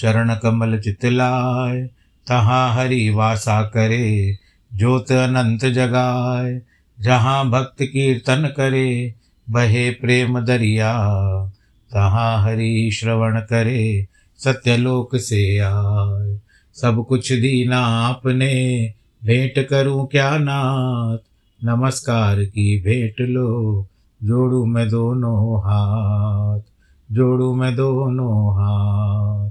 चरण कमल चितलाय, तहाँ हरि वासा करे, ज्योत अनंत जगाए जहाँ भक्त कीर्तन करे, बहे प्रेम दरिया। तहाँ हरि श्रवण करे, सत्यलोक से आए सब कुछ दीना आपने, भेंट करूँ क्या नाथ? नमस्कार की भेंट लो, जोड़ू मैं दोनों हाथ। जोड़ू मैं दोनों हाथ।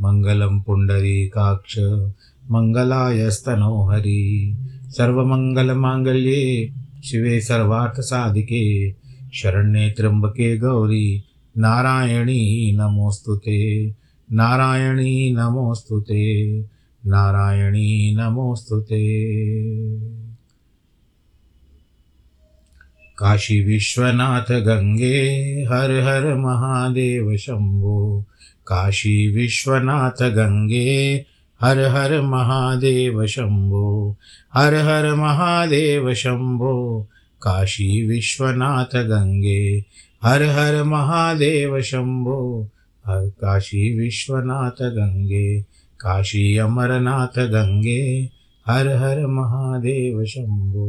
मङ्गलं पुण्डरीकाक्ष मङ्गलायस्तनो हरि सर्वमङ्गलमाङ्गल्ये, शिवे सर्वार्थसाधिके, शरण्ये त्र्यम्बके गौरी, नारायणी नमोऽस्तु ते, नारायणी नमोऽस्तु ते, नारायणी नमोऽस्तु ते। काशी विश्वनाथ गंगे हर हर महादेव शंभो काशी विश्वनाथ गंगे, हर हर महादेव शंभो, हर हर महादेव शंभो, काशी विश्वनाथ गंगे, हर हर महादेव शंभो, हर काशी विश्वनाथ गंगे, काशी अमरनाथ गंगे, हर हर महादेव शंभो।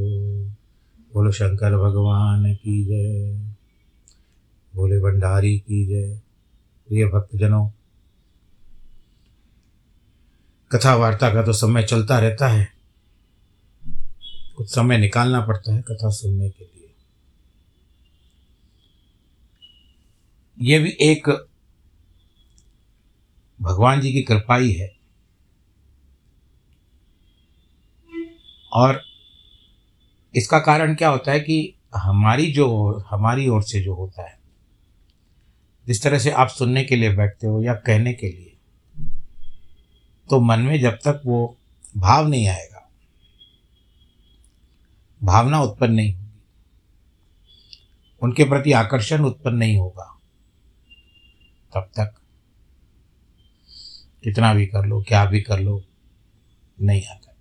बोलो शंकर भगवान की जय, बोले भंडारी की जय। प्रिय भक्तजनों कथा वार्ता का तो समय चलता रहता है। कुछ समय निकालना पड़ता है कथा सुनने के लिए। ये भी एक भगवान जी की कृपा ही है। और इसका कारण क्या होता है कि हमारी जो, हमारी ओर से जो होता है जिस तरह से आप सुनने के लिए बैठते हो या कहने के लिए तो मन में जब तक वो भाव नहीं आएगा, भावना उत्पन्न नहीं होगी, उनके प्रति आकर्षण उत्पन्न नहीं होगा, तब तक कितना भी कर लो, क्या भी कर लो, नहीं आता।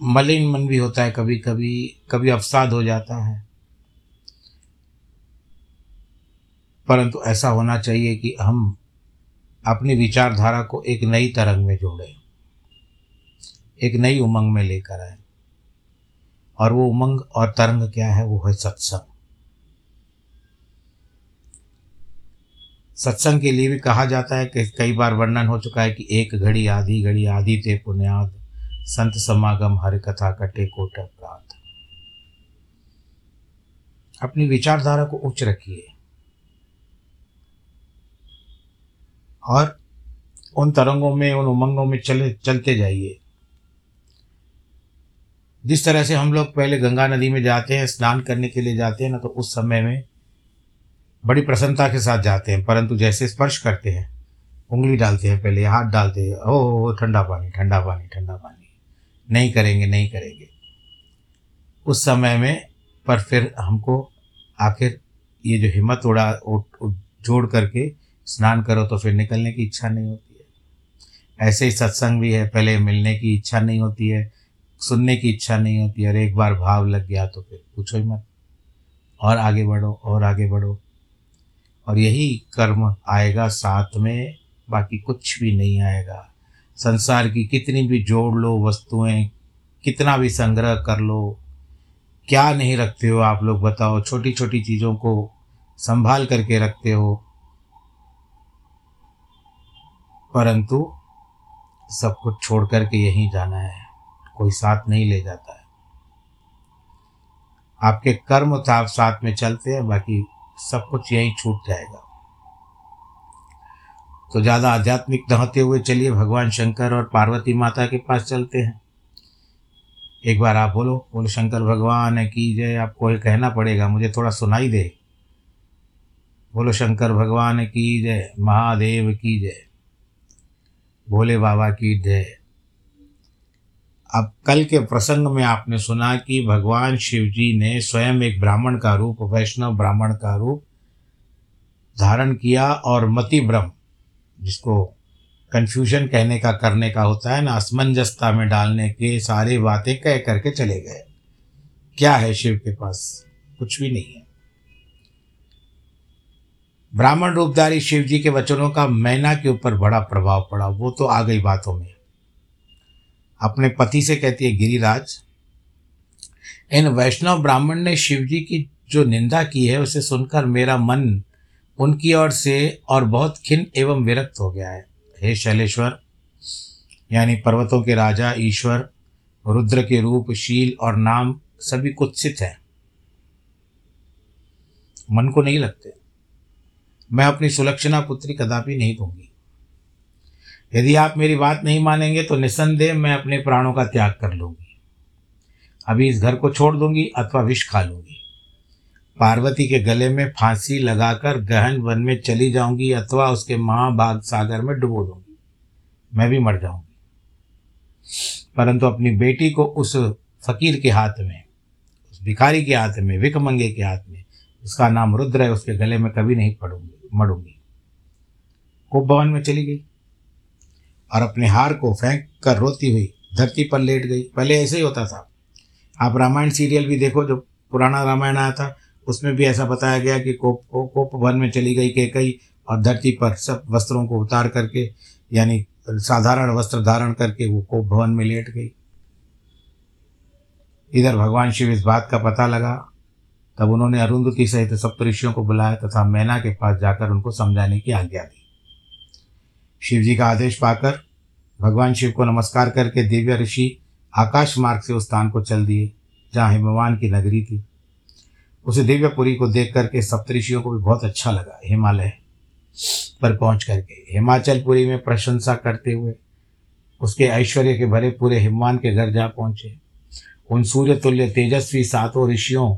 मलिन मन भी होता है कभी कभी कभी अवसाद हो जाता है परंतु ऐसा होना चाहिए कि हम अपनी विचारधारा को एक नई तरंग में जोड़ें, एक नई उमंग में लेकर आए। और वो उमंग और तरंग क्या है? वो है सत्संग। सत्संग के लिए भी कहा जाता है कि कई बार वर्णन हो चुका है कि एक घड़ी आधी घड़ी आधी ते पुण्याद, संत समागम हर कथा कटे कोट प्रात। अपनी विचारधारा को उच्च रखिए। और उन तरंगों में, उन उमंगों में चले, चलते जाइए। जिस तरह से हम लोग पहले गंगा नदी में जाते हैं, स्नान करने के लिए जाते हैं ना तो उस समय में बड़ी प्रसन्नता के साथ जाते हैं, परंतु जैसे स्पर्श करते हैं, उंगली डालते हैं पहले, हाथ डालते हैं ओ ठंडा पानी ठंडा पानी ठंडा पानी, नहीं करेंगे नहीं करेंगे। उस समय में, पर फिर हमको आखिर ये जो हिम्मत उड़ा जोड़ करके स्नान करो तो फिर निकलने की इच्छा नहीं होती है। ऐसे ही सत्संग भी है, पहले मिलने की इच्छा नहीं होती है, सुनने की इच्छा नहीं होती है, और एक बार भाव लग गया तो फिर पूछो ही मत। और आगे बढ़ो, और आगे बढ़ो। और यही कर्म आएगा साथ में, बाकी कुछ भी नहीं आएगा। संसार की कितनी भी जोड़ लो वस्तुएँ, कितना भी संग्रह कर लो, क्या नहीं रखते हो आप लोग बताओ छोटी छोटी चीज़ों को संभाल करके रखते हो। परंतु सब कुछ छोड़ करके यहीं जाना है। कोई साथ नहीं ले जाता है। आपके कर्म तो आप साथ में चलते हैं, बाकी सब कुछ यहीं छूट जाएगा। तो ज़्यादा आध्यात्मिक नहते हुए चलिए, भगवान शंकर और पार्वती माता के पास चलते हैं। एक बार आप बोलो बोलो, शंकर भगवान, की जय, आपको ये कहना पड़ेगा, मुझे थोड़ा सुनाई दे। बोलो, शंकर भगवान, की जय, महादेव, की जय। भोले बाबा की जय। अब कल के प्रसंग में आपने सुना कि भगवान शिव जी ने स्वयं एक ब्राह्मण का रूप, वैष्णव ब्राह्मण का रूप धारण किया और मति ब्रह्म जिसको कन्फ्यूज़न कहने का, करने का होता है ना, असमंजसता में डालने के सारे बातें कह करके चले गए। क्या है शिव के पास? कुछ भी नहीं है। ब्राह्मण रूपधारी शिव जी के वचनों का मैना के ऊपर बड़ा प्रभाव पड़ा। वो तो आ गई बातों में। अपने पति से कहती है, गिरिराज, इन वैष्णव ब्राह्मण ने शिव जी की जो निंदा की है, उसे सुनकर मेरा मन उनकी ओर से और बहुत खिन एवं विरक्त हो गया है। हे शैलेश्वर, यानी पर्वतों के राजा, ईश्वर, रुद्र के रूप, शील और नाम, सभी कुत्सित हैं। मन को नहीं लगते। मैं अपनी सुलक्षणा पुत्री कदापि नहीं दूँगी। यदि आप मेरी बात नहीं मानेंगे तो निसंदेह मैं अपने प्राणों का त्याग कर लूँगी। अभी इस घर को छोड़ दूँगी अथवा विष खा लूँगी। पार्वती के गले में फांसी लगाकर गहन वन में चली जाऊँगी अथवा उसके महाभाग सागर में डुबो दूँगी। मैं भी मर जाऊँगी। परंतु अपनी बेटी को उस फकीर के हाथ में, उस भिखारी के हाथ में, विकमंगे के हाथ में, उसका नाम रुद्र है, उसके गले में कभी नहीं पड़ूँगी। मरूँगी। कुप भवन में चली गई और अपने हार को फेंक कर रोती हुई धरती पर लेट गई। पहले ऐसे ही होता था। आप रामायण सीरियल भी देखो जो पुराना रामायण आया था उसमें भी ऐसा बताया गया कि कोप को, कोप वन में चली गई के कई और धरती पर सब वस्त्रों को उतार करके यानी साधारण वस्त्र धारण करके वो कोप भवन में लेट गई। इधर भगवान शिव इस बात का पता लगा तब उन्होंने अरुंधति सहित सब ऋषियों को बुलाया तथा मैना के पास जाकर उनको समझाने की आज्ञा दी। शिव जी का आदेश पाकर भगवान शिव को नमस्कार करके दिव्य ऋषि आकाश मार्ग से उस स्थान को चल दिए, जहाँ हिमवान की नगरी थी। उसे दिव्यपुरी को देख करके सप्तऋषियों को भी बहुत अच्छा लगा, हिमालय पर पहुँच करके। हिमाचलपुरी में प्रशंसा करते हुए उसके ऐश्वर्य के भरे पूरे हिमवान के घर जा पहुँचे। उन सूर्य तुल्य तेजस्वी सातों ऋषियों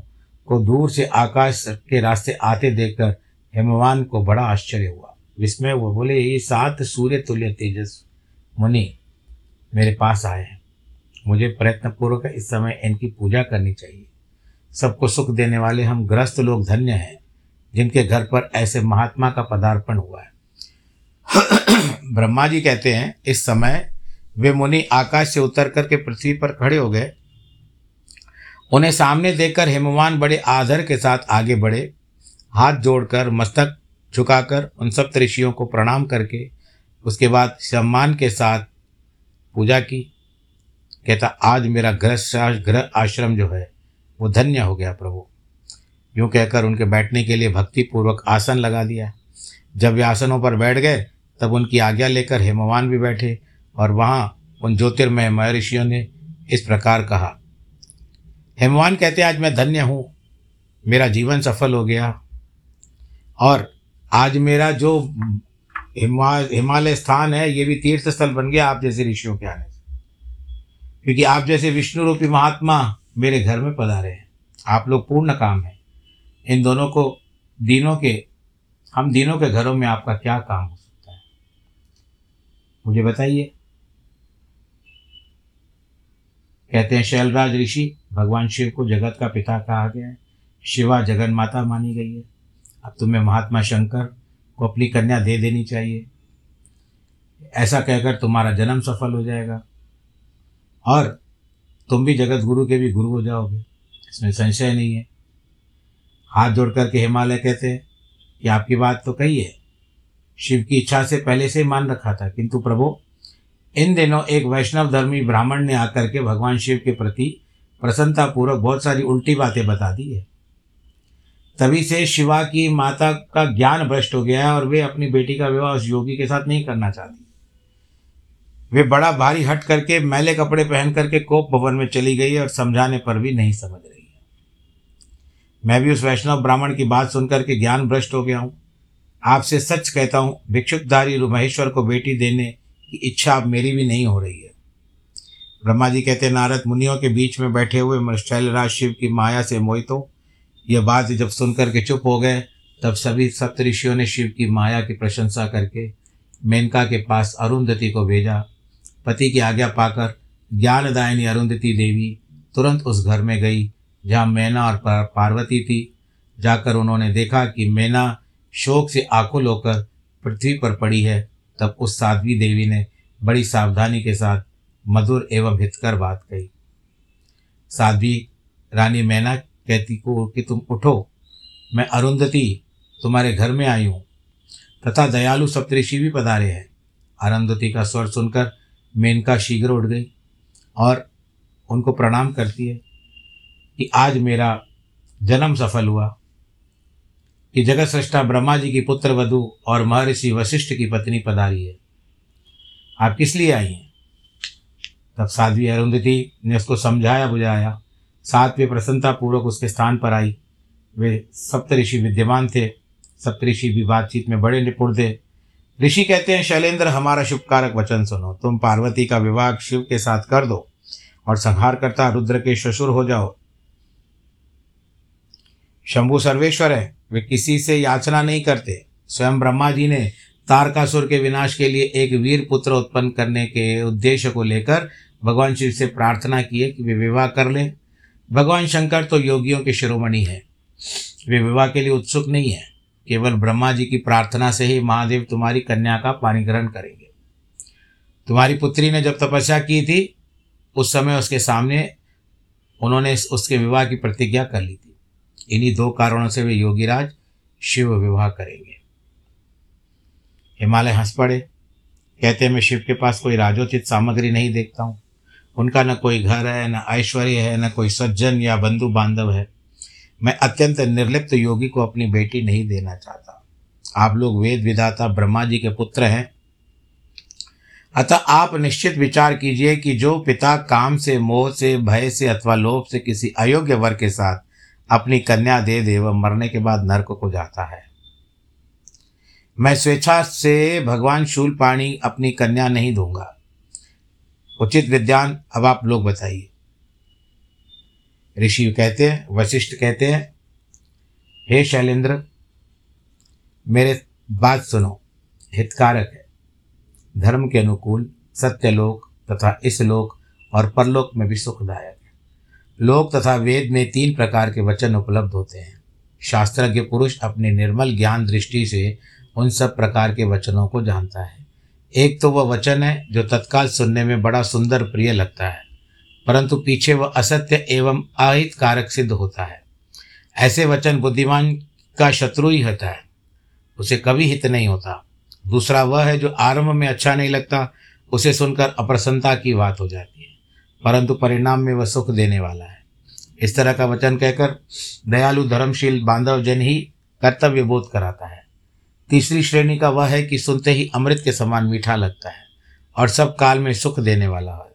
को दूर से आकाश के रास्ते आते देखकर हिमवान को बड़ा आश्चर्य हुआ। विस्मय वो बोले, ये सात सूर्य तुल्य तेजस मुनि मेरे पास आए हैं। मुझे प्रयत्नपूर्वक इस समय इनकी पूजा करनी चाहिए। सबको सुख देने वाले हम ग्रस्त लोग धन्य हैं, जिनके घर पर ऐसे महात्मा का पदार्पण हुआ है। ब्रह्मा जी कहते हैं, इस समय वे मुनि आकाश से उतर करके पृथ्वी पर खड़े हो गए उन्हें सामने देखकर हिमवान बड़े आदर के साथ आगे बढ़े। हाथ जोड़कर मस्तक झुकाकर उन सप्त ऋषियों को प्रणाम करके उसके बाद सम्मान के साथ पूजा की। कहता, आज मेरा ग्रह ग्रह आश्रम जो है, वो धन्य हो गया प्रभु। यूँ कहकर उनके बैठने के लिए भक्तिपूर्वक आसन लगा दिया। जब वे आसनों पर बैठ गए, तब उनकी आज्ञा लेकर हेमवान भी बैठे और वहाँ उन ज्योतिर्मय महर्षियों ने इस प्रकार कहा हेमवान कहते हैं, आज मैं धन्य हूँ। मेरा जीवन सफल हो गया। और आज मेरा जो हिमा, हिमालय स्थान है, ये भी तीर्थ स्थल बन गया आप जैसे ऋषियों के आने से। क्योंकि आप जैसे विष्णु रूपी महात्मा मेरे घर में पधारे हैं। आप लोग पूर्ण काम है। इन दोनों को, दिनों के, हम दिनों के घरों में आपका क्या काम हो सकता है? मुझे बताइए। कहते हैं, शैलराज ऋषि, भगवान शिव को जगत का पिता कहा गया है। शिवा जगन माता मानी गई है। अब तुम्हें महात्मा शंकर को अपनी कन्या दे देनी चाहिए। ऐसा कहकर तुम्हारा जन्म सफल हो जाएगा। और तुम भी जगत गुरु के भी गुरु हो जाओगे। इसमें संशय नहीं है। हाथ जोड़ करके हिमालय कहते हैं कि आपकी बात तो कही है। शिव की इच्छा से पहले से मान रखा था, किंतु प्रभु इन दिनों एक वैष्णव धर्मी ब्राह्मण ने आकर के भगवान शिव के प्रति प्रसन्नतापूर्वक बहुत सारी उल्टी बातें बता दी है। तभी से शिवा की माता का ज्ञान भ्रष्ट हो गया है और वे अपनी बेटी का विवाह उस योगी के साथ नहीं करना चाहती। वे बड़ा भारी हट करके मैले कपड़े पहन करके कोप भवन में चली गई और समझाने पर भी नहीं समझ रही है। मैं भी उस वैष्णव ब्राह्मण की बात सुनकर के ज्ञान भ्रष्ट हो गया हूँ। आपसे सच कहता हूँ, भिक्षुकधारी महेश्वर को बेटी देने की इच्छा अब मेरी भी नहीं हो रही है। ब्रह्मा जी कहते नारद, मुनियों के बीच में बैठे हुए शैलराज शिव की माया से मोहित हो। यह बात जब सुनकर के चुप हो गए, तब सभी सप्तऋषियों ने शिव की माया की प्रशंसा करके मेनका के पास अरुंधति को भेजा। पति की आज्ञा पाकर ज्ञानदायिनी अरुंधति देवी तुरंत उस घर में गई, जहाँ मैना और पार्वती थी। जाकर उन्होंने देखा कि मैना शोक से आकुल होकर पृथ्वी पर पड़ी है। तब उस साध्वी देवी ने बड़ी सावधानी के साथ मधुर एवं हितकर बात कही। साध्वी, रानी मैना कहती को कि तुम उठो, मैं अरुंधति तुम्हारे घर में आई हूँ। तथा दयालु सप्तऋषि भी पधारे हैं। अरुंधति का स्वर सुनकर मेनका शीघ्र उठ गई और उनको प्रणाम करती है कि आज मेरा जन्म सफल हुआ। कि जगत सृष्टा ब्रह्मा जी की पुत्र वधु और महर्षि वशिष्ठ की पत्नी पधारी है। आप किस लिए आई हैं? तब साध्वी अरुंधति ने उसको समझाया बुझाया। साथ वे प्रसन्नतापूर्वक उसके स्थान पर आई। वे सप्तऋषि विद्यमान थे। सप्तऋषि भी बातचीत में बड़े निपुण थे। ऋषि कहते हैं, शैलेंद्र, हमारा शुभकारक वचन सुनो। तुम पार्वती का विवाह शिव के साथ कर दो और संहार करता रुद्र के ससुर हो जाओ। शंभु सर्वेश्वर है। वे किसी से याचना नहीं करते। स्वयं ब्रह्मा जी ने तारकासुर के विनाश के लिए एक वीर पुत्र उत्पन्न करने के उद्देश्य को लेकर भगवान शिव से प्रार्थना की है कि वे विवाह कर लें। भगवान शंकर तो योगियों के शिरोमणि हैं। वे विवाह के लिए उत्सुक नहीं है। केवल ब्रह्मा जी की प्रार्थना से ही महादेव तुम्हारी कन्या का पानी ग्रहण करेंगे। तुम्हारी पुत्री ने जब तपस्या की थी, उस समय उसके सामने उन्होंने उसके विवाह की प्रतिज्ञा कर ली थी। इन्हीं दो कारणों से वे योगीराज शिव विवाह करेंगे। हिमालय हंस पड़े। कहते मैं शिव के पास कोई राजोचित सामग्री नहीं देखता हूँ। उनका न कोई घर है, न ऐश्वर्य है, न कोई सज्जन या बंधु बांधव है। मैं अत्यंत निर्लिप्त योगी को अपनी बेटी नहीं देना चाहता। आप लोग वेद विधाता ब्रह्मा जी के पुत्र हैं। अतः आप निश्चित विचार कीजिए कि जो पिता काम से, मोह से, भय से अथवा लोभ से किसी अयोग्य वर के साथ अपनी कन्या दे दे, वह मरने के बाद नरक को जाता है। मैं स्वेच्छा से भगवान शूल पाणी अपनी कन्या नहीं दूँगा। उचित विद्यान अब आप लोग बताइए। ऋषि कहते हैं, वशिष्ठ कहते हैं, हे शैलेंद्र, मेरे बात सुनो। हितकारक है। धर्म के अनुकूल सत्यलोक तथा इस लोक और परलोक में भी सुखदायक। लोक तथा वेद में तीन प्रकार के वचन उपलब्ध होते हैं। शास्त्रज्ञ पुरुष अपने निर्मल ज्ञान दृष्टि से उन सब प्रकार के वचनों को जानता है। एक तो वह वचन है जो तत्काल सुनने में बड़ा सुंदर प्रिय लगता है, परंतु पीछे वह असत्य एवं अहित कारक सिद्ध होता है। ऐसे वचन बुद्धिमान का शत्रु ही होता है, उसे कभी हित नहीं होता। दूसरा वह है जो आरंभ में अच्छा नहीं लगता, उसे सुनकर अप्रसन्नता की बात हो जाती है। परंतु परिणाम में वह सुख देने वाला है। इस तरह का वचन कहकर दयालु, धर्मशील बांधव जन ही कर्तव्य बोध कराता है। तीसरी श्रेणी का वह है कि सुनते ही अमृत के समान मीठा लगता है और सब काल में सुख देने वाला है।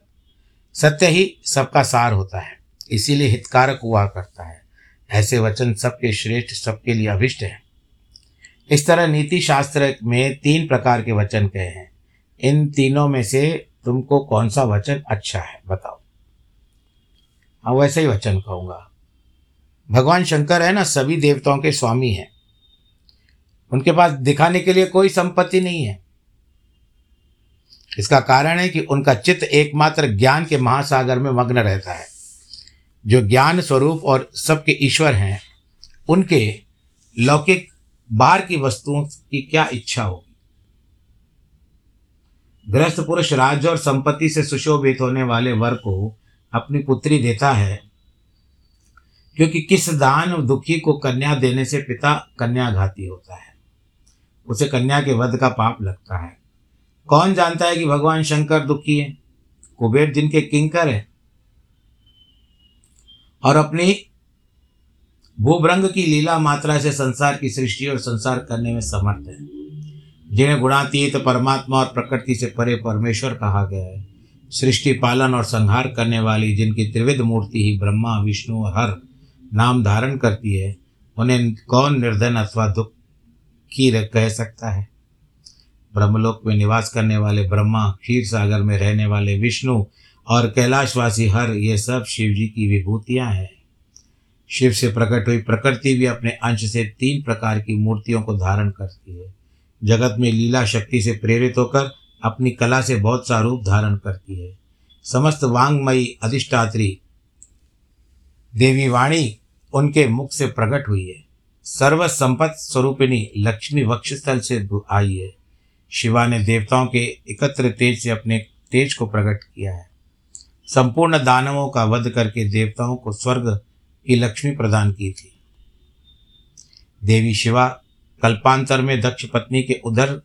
सत्य ही सबका सार होता है, इसीलिए हितकारक हुआ करता है। ऐसे वचन सबके श्रेष्ठ, सबके लिए अभिष्ट है। इस तरह नीति शास्त्र में तीन प्रकार के वचन कहे हैं। इन तीनों में से तुमको कौन सा वचन अच्छा है, बताओ। हाँ वैसे ही वचन कहूँगा। भगवान शंकर है ना, सभी देवताओं के स्वामी हैं। उनके पास दिखाने के लिए कोई संपत्ति नहीं है। इसका कारण है कि उनका चित्त एकमात्र ज्ञान के महासागर में मग्न रहता है। जो ज्ञान स्वरूप और सबके ईश्वर हैं, उनके लौकिक बाहर की वस्तुओं की क्या इच्छा होगी? गृहस्थ पुरुष, राज्य और संपत्ति से सुशोभित होने वाले वर को अपनी पुत्री देता है, क्योंकि किस दान दुखी को कन्या देने से पिता कन्या घाती होता है? उसे कन्या के वध का पाप लगता है। कौन जानता है कि भगवान शंकर दुखी है? कुबेर जिनके किंकर है। और अपनी भूभ्रंग की लीला मात्रा से संसार की सृष्टि और संसार करने में समर्थ है, जिन्हें गुणातीत परमात्मा और प्रकृति से परे परमेश्वर कहा गया है। सृष्टि पालन और संहार करने वाली जिनकी त्रिविध मूर्ति ही ब्रह्मा, विष्णु हर नाम धारण करती है, उन्हें कौन निर्धन अथवा दुख की कह सकता है? ब्रह्मलोक में निवास करने वाले ब्रह्मा, क्षीर सागर में रहने वाले विष्णु और कैलाशवासी हर, ये सब शिव जी की विभूतियाँ हैं। शिव से प्रकट हुई प्रकृति भी अपने अंश से तीन प्रकार की मूर्तियों को धारण करती है। जगत में लीला शक्ति से प्रेरित होकर अपनी कला से बहुत सा रूप धारण करती है। समस्त वांगमयी अधिष्ठात्री देवी वाणी उनके मुख से प्रकट हुई है। सर्व संपत स्वरूपिणी लक्ष्मी वक्षस्थल से आई है। शिवा ने देवताओं के एकत्र तेज से अपने तेज को प्रकट किया है। संपूर्ण दानवों का वध करके देवताओं को स्वर्ग की लक्ष्मी प्रदान की थी। देवी शिवा कल्पांतर में दक्ष पत्नी के उधर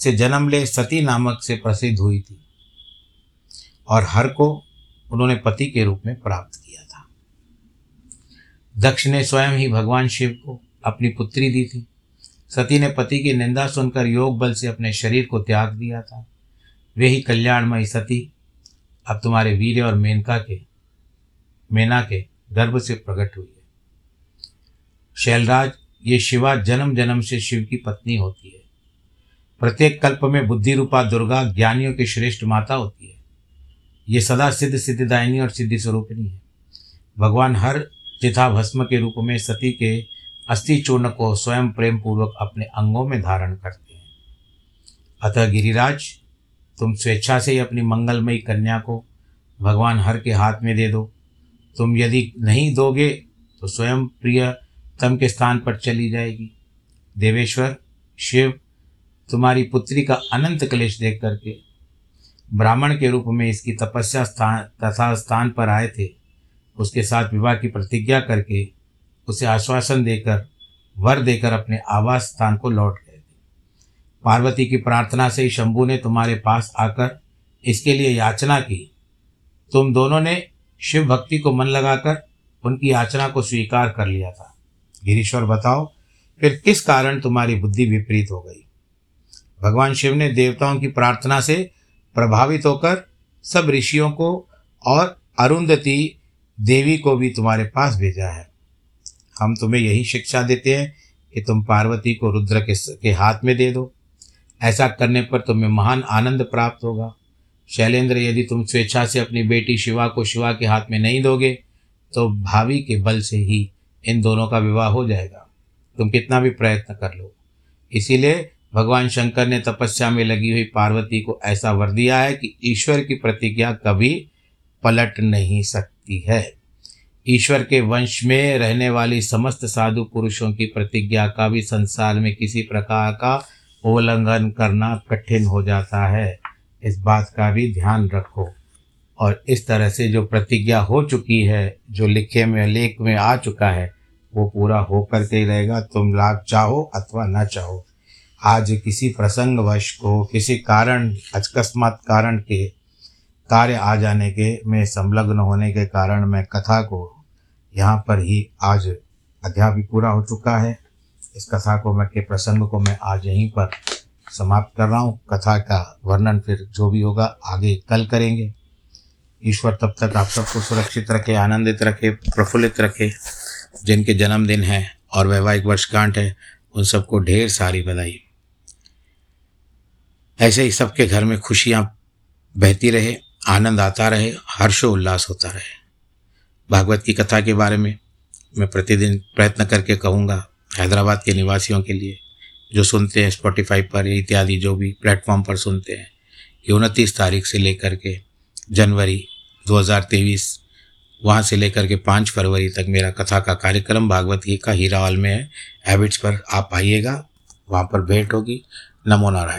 से जन्म ले सती नामक से प्रसिद्ध हुई थी। और हर को उन्होंने पति के रूप में प्राप्त किया था। दक्ष ने स्वयं ही भगवान शिव को अपनी पुत्री दी थी। सती ने पति की निंदा सुनकर योग बल से अपने शरीर को त्याग दिया था। वे ही कल्याणमयी सती अब तुम्हारे वीर और मेनका के, मेना के गर्भ से प्रकट हुई है। शैलराज, ये शिवा जन्म जन्म से शिव की पत्नी होती है। प्रत्येक कल्प में बुद्धि रूपा दुर्गा ज्ञानियों की श्रेष्ठ माता होती है। ये सदा सिद्ध सिद्धिदायिनी और सिद्धि स्वरूपिणी है। भगवान हर चिथा भस्म के रूप में सती के अस्थि चूर्ण को स्वयं प्रेम पूर्वक अपने अंगों में धारण करते हैं। अतः गिरिराज, तुम स्वेच्छा से ही अपनी मंगलमयी कन्या को भगवान हर के हाथ में दे दो। तुम यदि नहीं दोगे तो स्वयं प्रिय तम के स्थान पर चली जाएगी। देवेश्वर, शिव तुम्हारी पुत्री का अनंत क्लेश देख करके ब्राह्मण के रूप में इसकी तपस्या स्थान, तथा स्थान पर आए थे। उसके साथ विवाह की प्रतिज्ञा करके उसे आश्वासन देकर, वर देकर अपने आवास स्थान को लौट गए थे। पार्वती की प्रार्थना से ही शंभु ने तुम्हारे पास आकर इसके लिए याचना की। तुम दोनों ने शिव भक्ति को मन लगाकर उनकी याचना को स्वीकार कर लिया था। गिरीश्वर, बताओ, फिर किस कारण तुम्हारी बुद्धि विपरीत हो गई? भगवान शिव ने देवताओं की प्रार्थना से प्रभावित होकर सब ऋषियों को और अरुंधति देवी को भी तुम्हारे पास भेजा है। हम तुम्हें यही शिक्षा देते हैं कि तुम पार्वती को रुद्र के, के हाथ में दे दो। ऐसा करने पर तुम्हें महान आनंद प्राप्त होगा। शैलेंद्र यदि तुम स्वेच्छा से अपनी बेटी शिवा को शिवा के हाथ में नहीं दोगे तो भावी के बल से ही इन दोनों का विवाह हो जाएगा। तुम कितना भी प्रयत्न कर लो। इसीलिए भगवान शंकर ने तपस्या में लगी हुई पार्वती को ऐसा वर दिया है कि ईश्वर की प्रतिज्ञा कभी पलट नहीं सकती है। ईश्वर के वंश में रहने वाली समस्त साधु पुरुषों की प्रतिज्ञा का भी संसार में किसी प्रकार का उल्लंघन करना कठिन हो जाता है। इस बात का भी ध्यान रखो। और इस तरह से जो प्रतिज्ञा हो चुकी है, जो लिखे में, लेख में आ चुका है, वो पूरा हो करके ही रहेगा। तुम लाभ चाहो अथवा न चाहो। आज किसी प्रसंगवश को, किसी कारण, अकस्मात कारण के कार्य आ जाने के, में संलग्न होने के कारण मैं कथा को यहाँ पर ही आज अध्याय भी पूरा हो चुका है। इस कथा को मैं, के प्रसंग को मैं आज यहीं पर समाप्त कर रहा हूँ। कथा का वर्णन फिर जो भी होगा, आगे कल करेंगे। ईश्वर तब तक आप सबको सुरक्षित रखे, आनंदित रखे, प्रफुल्लित रखे, जिनके जन्मदिन है और वैवाहिक वर्षगांठ है, उन सबको ढेर सारी बधाई। ऐसे ही सबके घर में खुशियाँ बहती रहे, आनंद आता रहे हर्षो उल्लास होता रहे। भागवत की कथा के बारे में मैं प्रतिदिन प्रयत्न करके कहूँगा, हैदराबाद के निवासियों के लिए, जो सुनते हैं स्पॉटिफाई पर इत्यादि जो भी प्लेटफॉर्म पर सुनते हैं कि उनतीस तारीख से लेकर के जनवरी 2023 वहाँ से लेकर के पाँच फरवरी तक मेरा कथा का कार्यक्रम भागवत गीता हीरा हॉल में है। हैबिट्स पर आप आइएगा, वहाँ पर भेंट होगी। नमो नारायण।